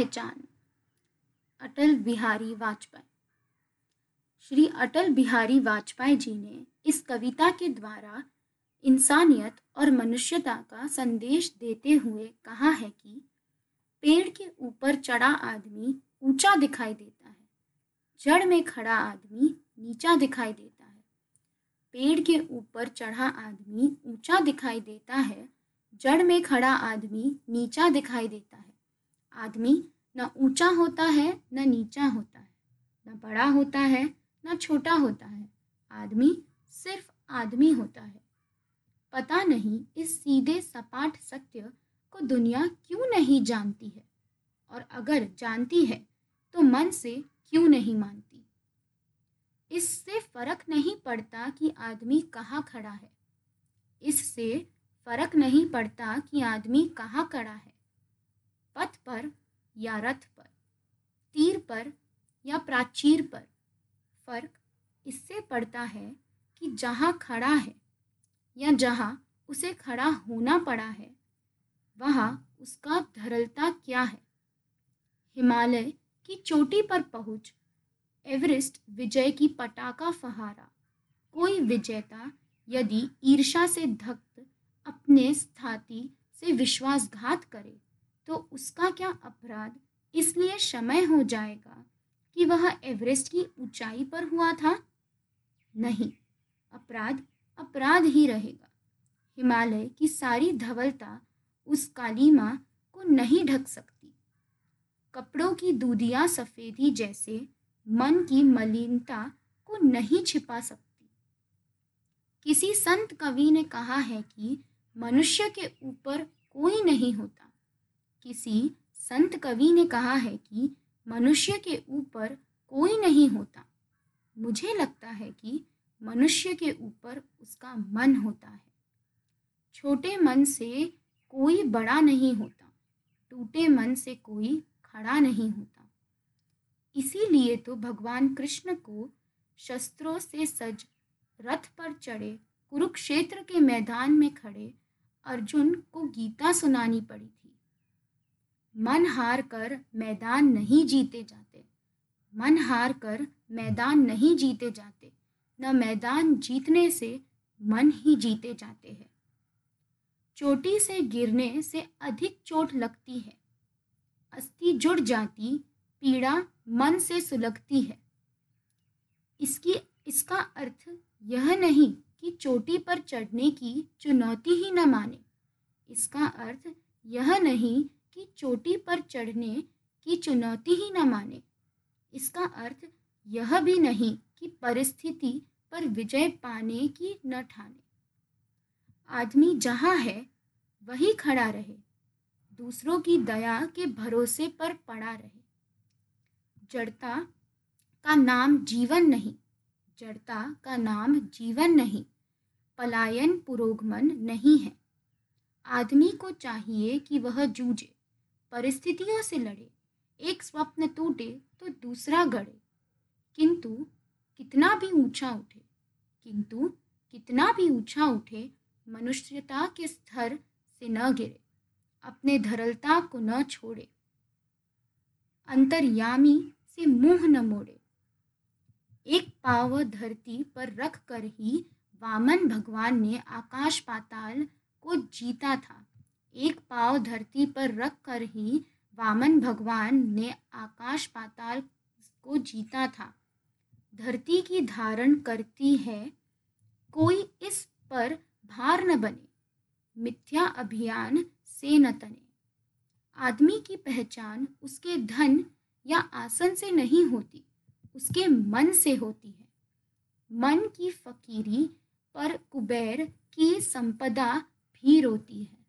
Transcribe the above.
पहचान। अटल बिहारी वाजपेयी। श्री अटल बिहारी वाजपेयी जी ने इस कविता के द्वारा इंसानियत और मनुष्यता का संदेश देते हुए कहा है कि पेड़ के ऊपर चढ़ा आदमी ऊँचा दिखाई देता है, जड़ में खड़ा आदमी नीचा दिखाई देता है। पेड़ के ऊपर चढ़ा आदमी ऊँचा दिखाई देता है, जड़ में खड़ा आदमी नीचा दिखाई देता है। आदमी न ऊँचा होता है, न नीचा होता है। न बड़ा होता है, न छोटा होता है। आदमी सिर्फ़ आदमी होता है। पता नहीं इस सीधे सपाट सत्य को दुनिया क्यों नहीं जानती है? और अगर जानती है तो मन से क्यों नहीं मानती? इससे फ़र्क नहीं पड़ता कि आदमी कहाँ खड़ा है। इससे फ़र्क नहीं पड़ता कि आदमी कहाँ खड़ा है। पर या रथ पर, तीर पर या प्राचीर पर फ़र्क इससे पड़ता है कि जहाँ खड़ा है या जहाँ उसे खड़ा होना पड़ा है, वहाँ उसका धरलता क्या है। हिमालय की चोटी पर पहुँच, एवरेस्ट विजय की पटाका फहारा। कोई विजेता यदि ईर्षा से धक्त अपने स्थाती से विश्वासघात करे तो उसका क्या अपराध इसलिए समय हो जाएगा कि वह एवरेस्ट की ऊंचाई पर हुआ था? नहीं, अपराध अपराध ही रहेगा। हिमालय की सारी धवलता उस कालीमा को नहीं ढक सकती। कपड़ों की दूधिया सफ़ेदी जैसे मन की मलिनता को नहीं छिपा सकती। किसी संत कवि ने कहा है कि मनुष्य के ऊपर कोई नहीं होता। किसी संत कवि ने कहा है कि मनुष्य के ऊपर कोई नहीं होता। मुझे लगता है कि मनुष्य के ऊपर उसका मन होता है। छोटे मन से कोई बड़ा नहीं होता, टूटे मन से कोई खड़ा नहीं होता। इसीलिए तो भगवान कृष्ण को शस्त्रों से सज रथ पर चढ़े कुरुक्षेत्र के मैदान में खड़े अर्जुन को गीता सुनानी पड़ी थी। मन हार कर मैदान नहीं जीते जाते। मन हार कर मैदान नहीं जीते जाते। न मैदान जीतने से मन ही जीते जाते हैं। चोटी से गिरने से अधिक चोट लगती है। अस्थि जुड़ जाती, पीड़ा मन से सुलगती है। इसकी, इसका अर्थ यह नहीं कि चोटी पर चढ़ने की चुनौती ही न माने। इसका अर्थ यह नहीं कि चोटी पर चढ़ने की चुनौती ही न माने। इसका अर्थ यह भी नहीं कि परिस्थिति पर विजय पाने की न ठाने। आदमी जहाँ है, वही खड़ा रहे। दूसरों की दया के भरोसे पर पड़ा रहे। जड़ता का नाम जीवन नहीं, जड़ता का नाम जीवन नहीं, पलायन पुरोगमन नहीं है। आदमी को चाहिए कि वह जूझे। परिस्थितियों से लड़े। एक स्वप्न टूटे तो दूसरा गढ़े किंतु कितना भी ऊँचा उठे, किंतु कितना भी ऊँचा उठे, मनुष्यता के स्तर से न गिरे, अपने धरलता को न छोड़े, अंतर्यामी से मुँह न मोड़े। एक पाव धरती पर रख कर ही वामन भगवान ने आकाश पाताल को जीता था। एक पाव धरती पर रख कर ही वामन भगवान ने आकाश पाताल को जीता था। धरती की धारण करती है, कोई इस पर भार न बने, मिथ्या अभियान से न तने। आदमी की पहचान उसके धन या आसन से नहीं होती, उसके मन से होती है। मन की फकीरी पर कुबेर की संपदा भी रोती है।